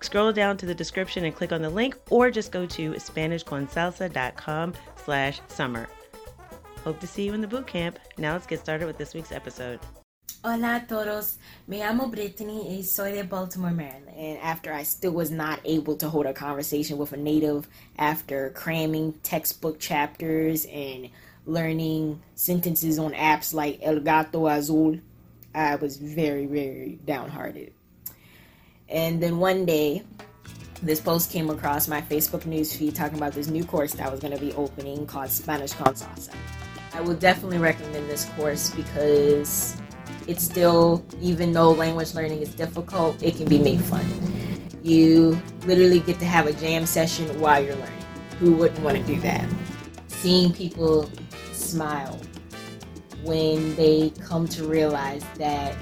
scroll down to the description and click on the link or just go to SpanishConsalsa.com slash summer. Hope to see you in the boot camp. Now let's get started with this week's episode. Hola todos, me llamo Brittany y soy de Baltimore, Maryland. And after I still was not able to hold a conversation with a native after cramming textbook chapters and learning sentences on apps like El Gato Azul, I was very, very downhearted. And then one day, this post came across my Facebook newsfeed talking about this new course that was going to be opening called Spanish con Salsa. I would definitely recommend this course because it's still, even though language learning is difficult, it can be made fun. You literally get to have a jam session while you're learning. Who wouldn't want to do that? Seeing people smile when they come to realize that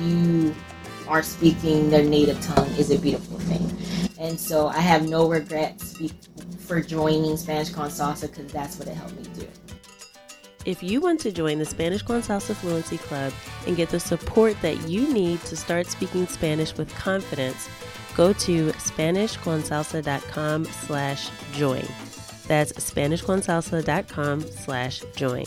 you are speaking their native tongue is a beautiful thing. And so I have no regrets for joining Spanish Con Salsa because that's what it helped me do. If you want to join the Spanish Con Salsa Fluency Club and get the support that you need to start speaking Spanish with confidence, go to SpanishConsalsa.com slash join. That's SpanishConsalsa.com slash join.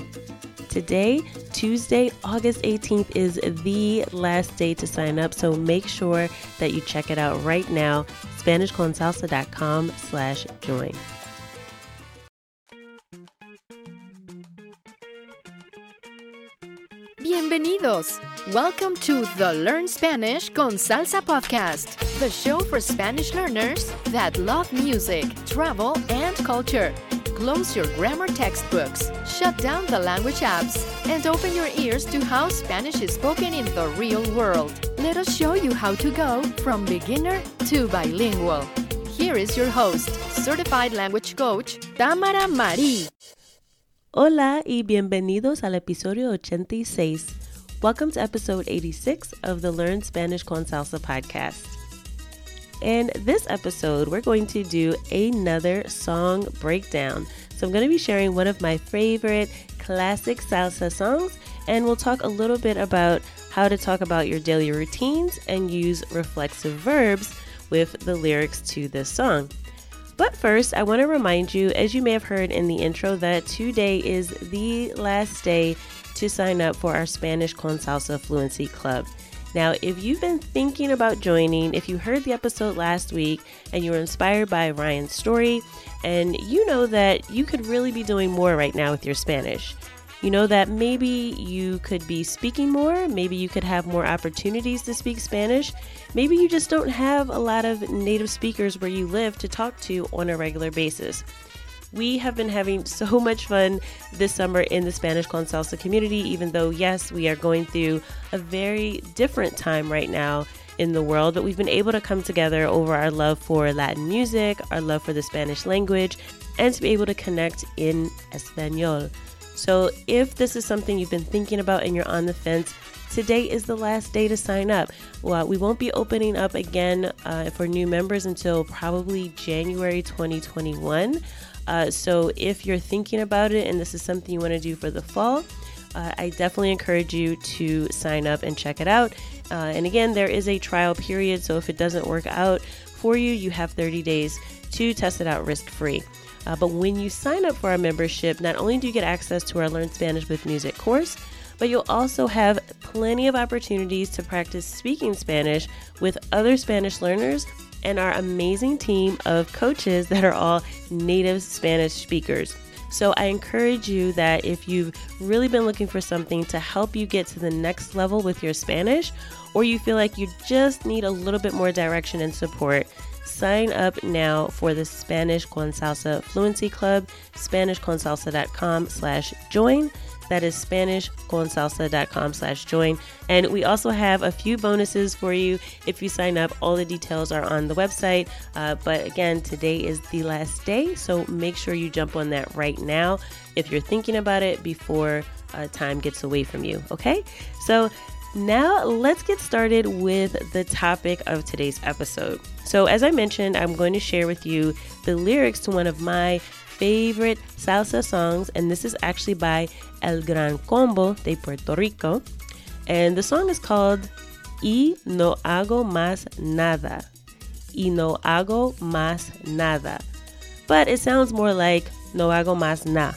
Today, Tuesday, August 18th, is the last day to sign up, so make sure that you check it out right now, SpanishConsalsa.com slash join. Bienvenidos! Welcome to the Learn Spanish con Salsa podcast, the show for Spanish learners that love music, travel, and culture. Close your grammar textbooks, shut down the language apps, and open your ears to how Spanish is spoken in the real world. Let us show you how to go from beginner to bilingual. Here is your host, certified language coach, Tamara Marie. Hola y bienvenidos al episodio 86. Welcome to episode 86 of the Learn Spanish con Salsa podcast. In this episode, we're going to do another song breakdown. So, I'm going to be sharing one of my favorite classic salsa songs, and we'll talk a little bit about how to talk about your daily routines and use reflexive verbs with the lyrics to this song. But first, I want to remind you, as you may have heard in the intro, that today is the last day to sign up for our Spanish Con Salsa Fluency Club. Now, if you've been thinking about joining, if you heard the episode last week and you were inspired by Ryan's story, and you know that you could really be doing more right now with your Spanish, you know that maybe you could be speaking more, maybe you could have more opportunities to speak Spanish, maybe you just don't have a lot of native speakers where you live to talk to on a regular basis. We have been having so much fun this summer in the Spanish Con Salsa community, even though, yes, we are going through a very different time right now in the world, but we've been able to come together over our love for Latin music, our love for the Spanish language, and to be able to connect in Espanol. So, if this is something you've been thinking about and you're on the fence, today is the last day to sign up. Well, we won't be opening up again uh, for new members until probably January 2021. Uh, so if you're thinking about it and this is something you want to do for the fall, uh, I definitely encourage you to sign up and check it out. Uh, and again, there is a trial period, so if it doesn't work out for you, you have 30 days to test it out risk free. Uh, but when you sign up for our membership, not only do you get access to our Learn Spanish with Music course, but you'll also have plenty of opportunities to practice speaking Spanish with other Spanish learners and our amazing team of coaches that are all native Spanish speakers. So I encourage you that if you've really been looking for something to help you get to the next level with your Spanish, or you feel like you just need a little bit more direction and support, sign up now for the Spanish Con Salsa Fluency Club, SpanishConSalsa.com slash join. That is SpanishConSalsa.com slash join. And we also have a few bonuses for you if you sign up. All the details are on the website. Uh, but again, today is the last day, so make sure you jump on that right now if you're thinking about it before uh, time gets away from you. Okay? So now let's get started with the topic of today's episode. So, as I mentioned, I'm going to share with you the lyrics to one of my favorite salsa songs, and this is actually by El Gran Combo de Puerto Rico. And the song is called Y no hago más nada. Y no hago más nada. But it sounds more like No hago más na.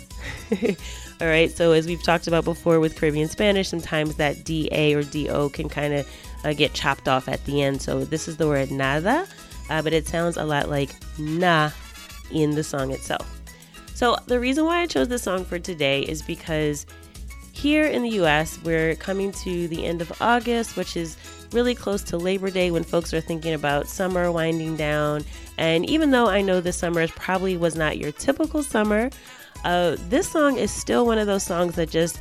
All right, so as we've talked about before with Caribbean Spanish, sometimes that DA or DO can kind of uh, get chopped off at the end. So this is the word nada, uh, but it sounds a lot like na in the song itself. So, the reason why I chose this song for today is because here in the US, we're coming to the end of August, which is really close to Labor Day when folks are thinking about summer winding down. And even though I know this summer probably was not your typical summer, uh, this song is still one of those songs that just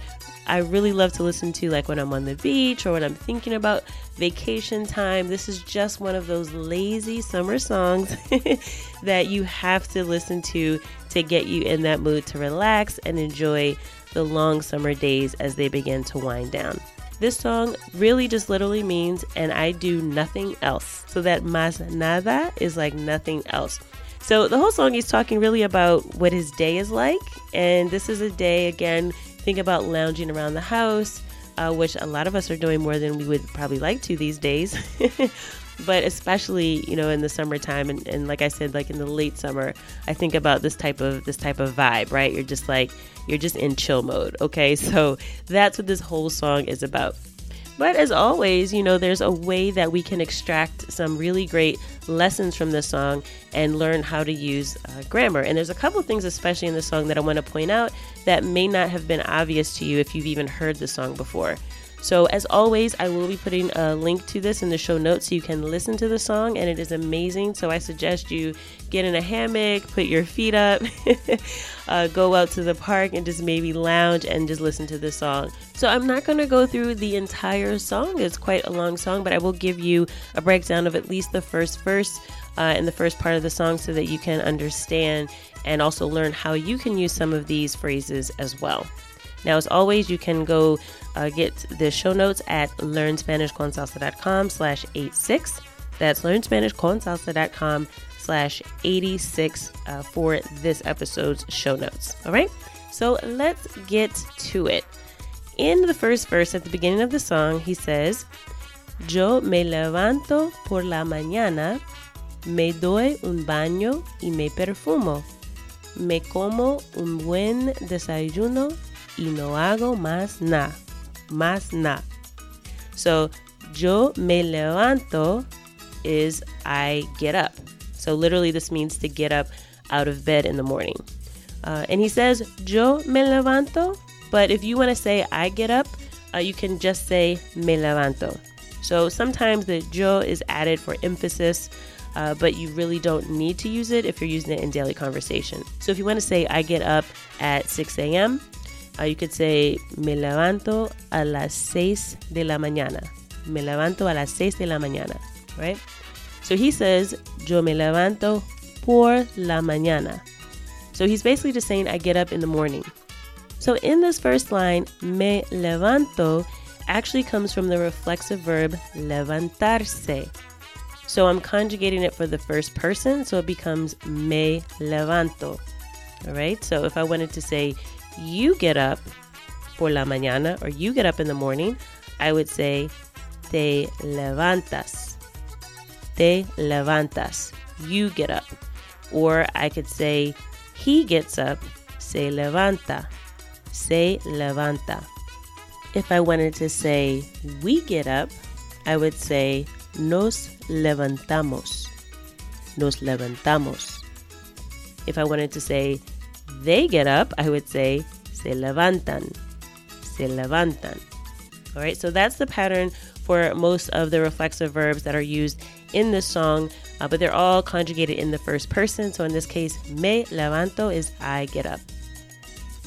I really love to listen to, like when I'm on the beach or when I'm thinking about vacation time. This is just one of those lazy summer songs that you have to listen to to get you in that mood to relax and enjoy the long summer days as they begin to wind down. This song really just literally means, and I do nothing else. So that más nada is like nothing else. So the whole song is talking really about what his day is like. And this is a day, again, think about lounging around the house, uh, which a lot of us are doing more than we would probably like to these days. but especially you know in the summertime and, and like i said like in the late summer i think about this type of this type of vibe right? You're just like you're just in chill mode okay? So that's what this whole song is about but as always, you know, there's a way that we can extract some really great lessons from this song and learn how to use uh, grammar. And there's a couple things, especially in the song, that I want to point out that may not have been obvious to you if you've even heard the song before. So, as always, I will be putting a link to this in the show notes so you can listen to the song, and it is amazing. So, I suggest you get in a hammock, put your feet up, uh, go out to the park, and just maybe lounge and just listen to the song. So, I'm not going to go through the entire song, it's quite a long song, but I will give you a breakdown of at least the first verse uh, and the first part of the song so that you can understand and also learn how you can use some of these phrases as well. Now, as always, you can go uh, get the show notes at learnspanishconsalsa.com slash 86. That's learnspanishconsalsa.com slash 86 uh, for this episode's show notes. All right, so let's get to it. In the first verse at the beginning of the song, he says, Yo me levanto por la mañana, me doy un baño y me perfumo. Me como un buen desayuno y no hago más nada. Más nada. So, yo me levanto is I get up. So, literally, this means to get up out of bed in the morning. Uh, and he says, yo me levanto. But if you want to say I get up, uh, you can just say me levanto. So sometimes the yo is added for emphasis, uh, but you really don't need to use it if you're using it in daily conversation. So if you want to say I get up at 6 a.m., uh, you could say, me levanto a las seis de la mañana. Me levanto a las seis de la mañana, right? So he says, yo me levanto por la mañana. So he's basically just saying, I get up in the morning. So in this first line, me levanto actually comes from the reflexive verb levantarse. So I'm conjugating it for the first person, so it becomes me levanto. All right, so if I wanted to say you get up por la mañana or you get up in the morning, I would say te levantas. Te levantas. You get up. Or I could say he gets up, se levanta. Se levanta. If I wanted to say we get up, I would say nos levantamos. Nos levantamos. If I wanted to say they get up, I would say se levantan. Se levantan. All right, so that's the pattern for most of the reflexive verbs that are used in this song, uh, but they're all conjugated in the first person. So in this case, me levanto is I get up.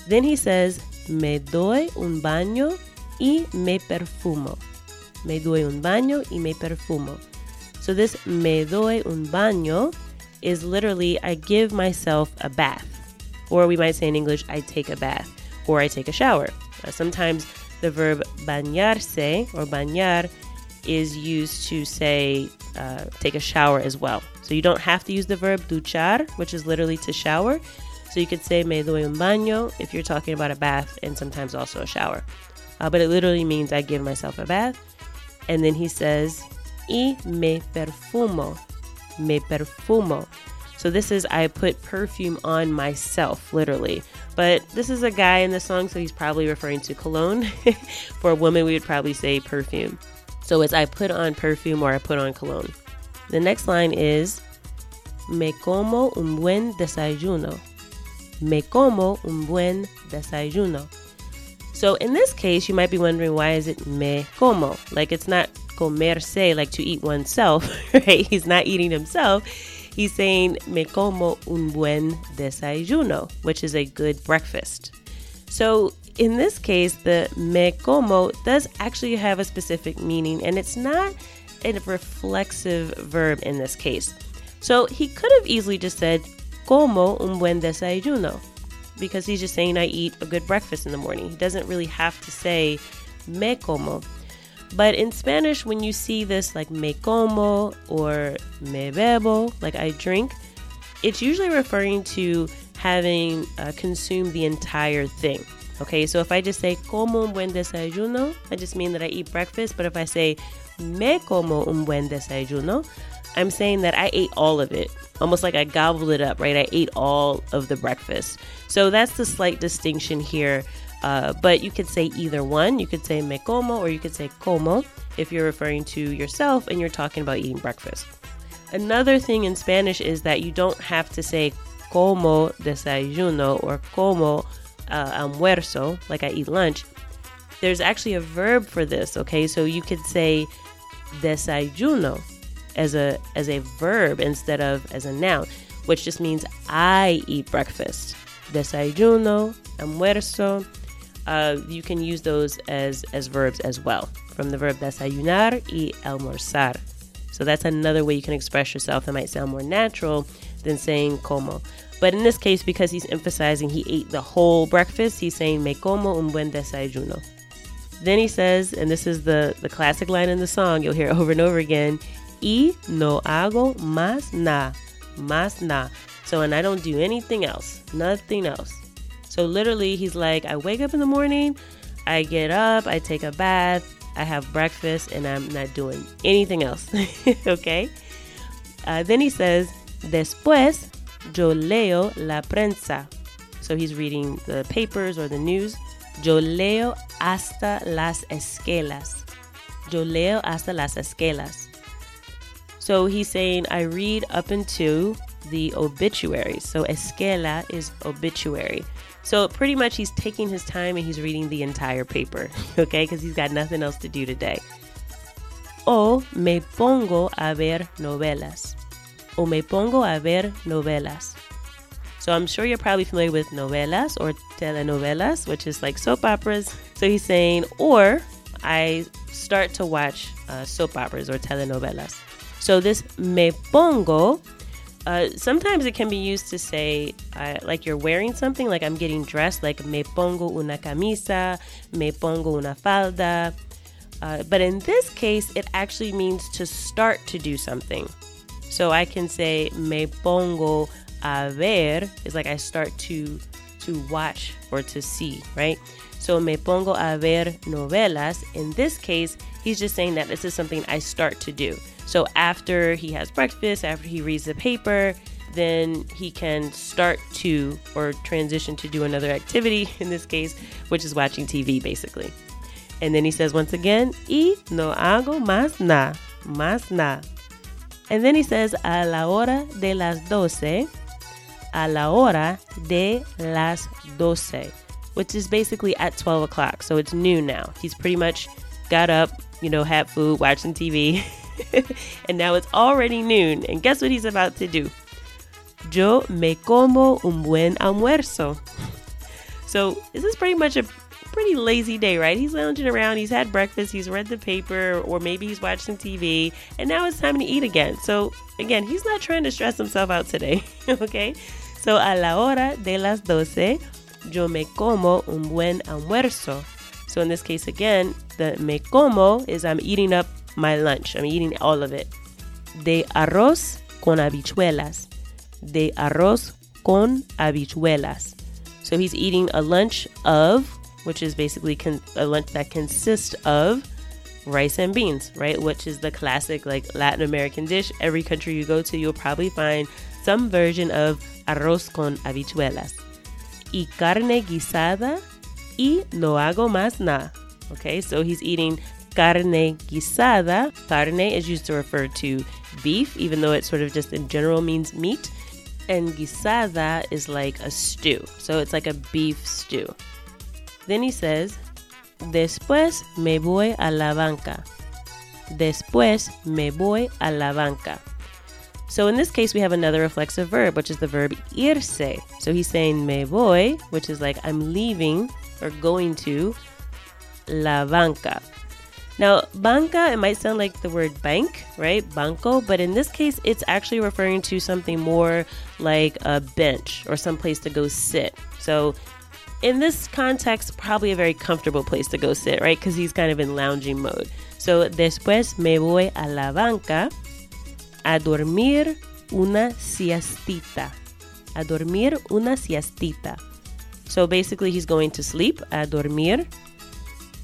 Then he says, me doy un baño y me perfumo. Me doy un baño y me perfumo. So this me doy un baño is literally I give myself a bath. Or we might say in English, I take a bath or I take a shower. Uh, sometimes the verb bañarse or bañar is used to say uh, take a shower as well. So you don't have to use the verb duchar, which is literally to shower. So you could say me doy un baño if you're talking about a bath and sometimes also a shower. Uh, but it literally means I give myself a bath. And then he says, y me perfumo. Me perfumo. So this is I put perfume on myself, literally. But this is a guy in the song, so he's probably referring to cologne. For a woman, we would probably say perfume. So it's I put on perfume or I put on cologne. The next line is Me como un buen desayuno me como un buen desayuno. So in this case, you might be wondering why is it me como? Like it's not comerse, like to eat oneself, right? He's not eating himself. He's saying me como un buen desayuno, which is a good breakfast. So in this case, the me como does actually have a specific meaning, and it's not a reflexive verb in this case. So he could have easily just said como un buen desayuno because he's just saying I eat a good breakfast in the morning. He doesn't really have to say me como. But in Spanish, when you see this like me como or me bebo, like I drink, it's usually referring to having uh, consumed the entire thing. Okay, so if I just say como un buen desayuno, I just mean that I eat breakfast. But if I say me como un buen desayuno, I'm saying that I ate all of it, almost like I gobbled it up, right? I ate all of the breakfast. So that's the slight distinction here. Uh, but you could say either one. You could say me como or you could say como if you're referring to yourself and you're talking about eating breakfast. Another thing in Spanish is that you don't have to say como desayuno or como uh, almuerzo, like I eat lunch. There's actually a verb for this, okay? So you could say desayuno as a as a verb instead of as a noun, which just means I eat breakfast. Desayuno, almuerzo. Uh, you can use those as as verbs as well, from the verb desayunar y almorzar. So that's another way you can express yourself that might sound more natural than saying como. But in this case, because he's emphasizing he ate the whole breakfast, he's saying me como un buen desayuno. Then he says, and this is the, the classic line in the song, you'll hear it over and over again, y no hago más nada, más nada. So, and I don't do anything else, nothing else. So, literally, he's like, I wake up in the morning, I get up, I take a bath, I have breakfast, and I'm not doing anything else. okay? Uh, then he says, Después, yo leo la prensa. So, he's reading the papers or the news. Yo leo hasta las esquelas. Yo leo hasta las esquelas. So he's saying, I read up into the obituaries. So esquela is obituary. So pretty much he's taking his time and he's reading the entire paper, okay? Because he's got nothing else to do today. O me pongo a ver novelas. O me pongo a ver novelas. So I'm sure you're probably familiar with novelas or telenovelas, which is like soap operas. So he's saying, or I start to watch uh, soap operas or telenovelas. So this me pongo, uh, sometimes it can be used to say uh, like you're wearing something, like I'm getting dressed, like me pongo una camisa, me pongo una falda. Uh, but in this case, it actually means to start to do something. So I can say me pongo a ver is like I start to to watch or to see, right? So me pongo a ver novelas. In this case, he's just saying that this is something I start to do. So after he has breakfast, after he reads the paper, then he can start to or transition to do another activity in this case, which is watching TV basically. And then he says once again, y no hago más nada, más nada. And then he says, a la hora de las doce, a la hora de las doce, which is basically at 12 o'clock. So it's noon now. He's pretty much got up, you know, had food, watching TV, and now it's already noon. And guess what he's about to do? Yo me como un buen almuerzo. So this is pretty much a pretty lazy day, right? He's lounging around, he's had breakfast, he's read the paper, or maybe he's watching TV, and now it's time to eat again. So, again, he's not trying to stress himself out today, okay? So, a la hora de las doce, yo me como un buen almuerzo. So, in this case, again, the me como is I'm eating up my lunch, I'm eating all of it. De arroz con habichuelas. De arroz con habichuelas. So, he's eating a lunch of which is basically a lunch that consists of rice and beans, right? Which is the classic like Latin American dish. Every country you go to, you'll probably find some version of arroz con habichuelas. Y carne guisada y no hago más nada. Okay, so he's eating carne guisada. Carne is used to refer to beef, even though it sort of just in general means meat. And guisada is like a stew. So it's like a beef stew. Then he says, Después me voy a la banca. Después me voy a la banca. So in this case, we have another reflexive verb, which is the verb irse. So he's saying me voy, which is like I'm leaving or going to la banca. Now, banca, it might sound like the word bank, right? Banco, but in this case, it's actually referring to something more like a bench or some place to go sit. So in this context, probably a very comfortable place to go sit, right? Because he's kind of in lounging mode. So, después me voy a la banca a dormir una siestita. A dormir una siestita. So, basically, he's going to sleep, a dormir.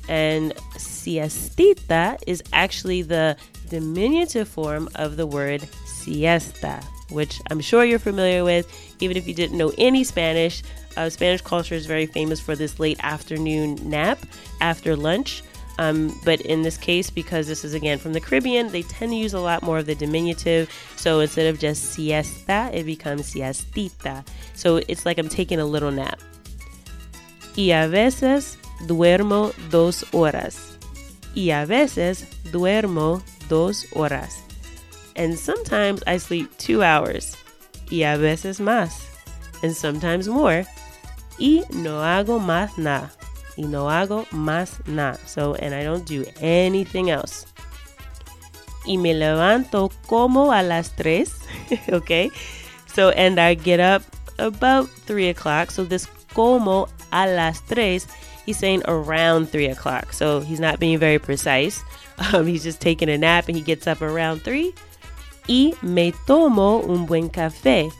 And siestita is actually the diminutive form of the word siesta, which I'm sure you're familiar with, even if you didn't know any Spanish. Uh, Spanish culture is very famous for this late afternoon nap after lunch. Um, but in this case, because this is again from the Caribbean, they tend to use a lot more of the diminutive. So instead of just siesta, it becomes siestita. So it's like I'm taking a little nap. Y a veces duermo dos horas. Y a veces duermo dos horas. And sometimes I sleep two hours. Y a veces más. And sometimes more y no hago más nada. Y no hago más nada. So, and I don't do anything else. Y me levanto como a las tres. okay. So, and I get up about three o'clock. So, this como a las tres, he's saying around three o'clock. So, he's not being very precise. Um, he's just taking a nap and he gets up around three. Y me tomo un buen café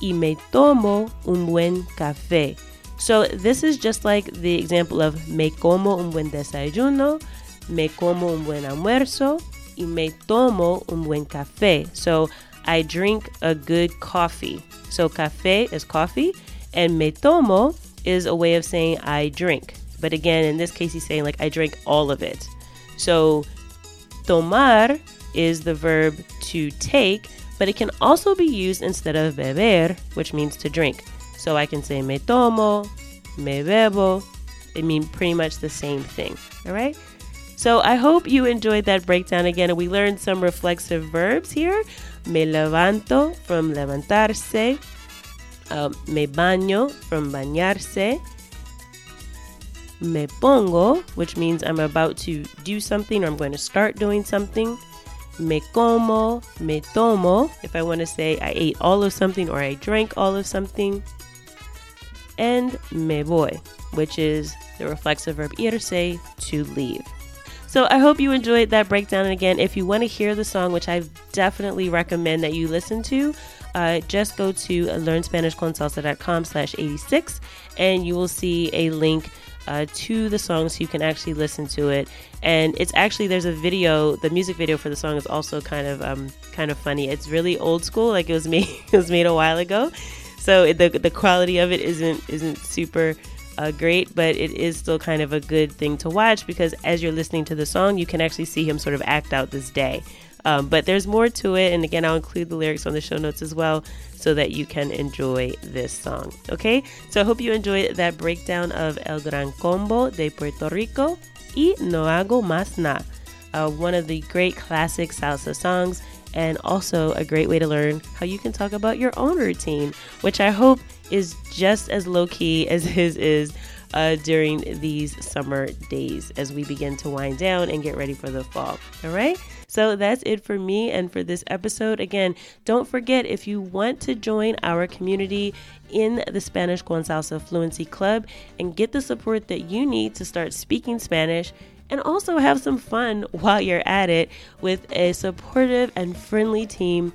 y me tomo un buen café. So this is just like the example of me como un buen desayuno, me como un buen almuerzo, y me tomo un buen café. So I drink a good coffee. So café is coffee, and me tomo is a way of saying I drink. But again, in this case, he's saying like I drink all of it. So tomar is the verb to take, but it can also be used instead of beber, which means to drink. So I can say me tomo, me bebo. It mean pretty much the same thing. All right. So I hope you enjoyed that breakdown again. We learned some reflexive verbs here. Me levanto from levantarse. Um, me baño from bañarse. Me pongo, which means I'm about to do something or I'm going to start doing something me como, me tomo, if I want to say I ate all of something or I drank all of something, and me voy, which is the reflexive verb irse, to leave. So I hope you enjoyed that breakdown. And again, if you want to hear the song, which I definitely recommend that you listen to, uh, just go to learnspanishconsalsa.com slash 86 and you will see a link uh, to the song so you can actually listen to it. And it's actually there's a video. The music video for the song is also kind of um, kind of funny. It's really old school, like it was made it was made a while ago. So the the quality of it isn't isn't super uh, great, but it is still kind of a good thing to watch because as you're listening to the song, you can actually see him sort of act out this day. Um, but there's more to it, and again, I'll include the lyrics on the show notes as well so that you can enjoy this song. Okay, so I hope you enjoyed that breakdown of El Gran Combo de Puerto Rico y No Hago Más Na, uh, one of the great classic salsa songs, and also a great way to learn how you can talk about your own routine, which I hope is just as low key as his is. Uh, during these summer days as we begin to wind down and get ready for the fall. All right. So that's it for me and for this episode. Again, don't forget if you want to join our community in the Spanish con Salsa Fluency Club and get the support that you need to start speaking Spanish and also have some fun while you're at it with a supportive and friendly team.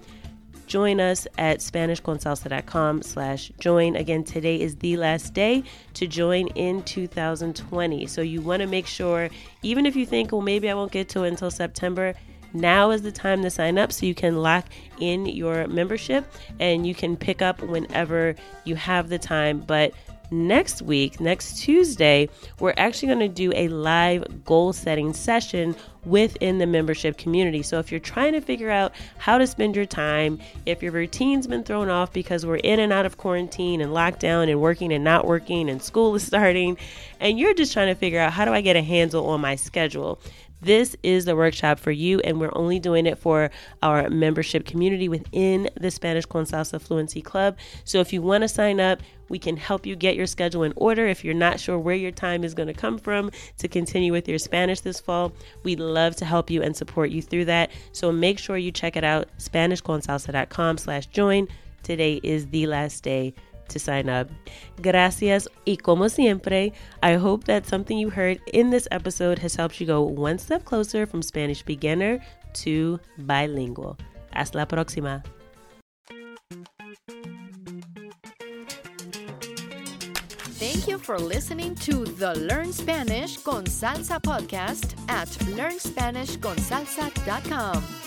Join us at spanishconsalsa.com slash join. Again today is the last day to join in 2020 so you want to make sure even if you think well maybe i won't get to it until september now is the time to sign up so you can lock in your membership and you can pick up whenever you have the time. But next week, next Tuesday, we're actually going to do a live goal setting session within the membership community. So if you're trying to figure out how to spend your time, if your routine's been thrown off because we're in and out of quarantine and lockdown and working and not working and school is starting, and you're just trying to figure out how do I get a handle on my schedule, this is the workshop for you, and we're only doing it for our membership community within the Spanish Con Salsa Fluency Club. So if you want to sign up, we can help you get your schedule in order. If you're not sure where your time is going to come from to continue with your Spanish this fall, we'd love to help you and support you through that. So make sure you check it out, SpanishConsalsa.com slash join. Today is the last day to sign up. Gracias. Y como siempre, I hope that something you heard in this episode has helped you go one step closer from Spanish beginner to bilingual. Hasta la próxima. Thank you for listening to the Learn Spanish con Salsa podcast at learnspanishconsalsa.com.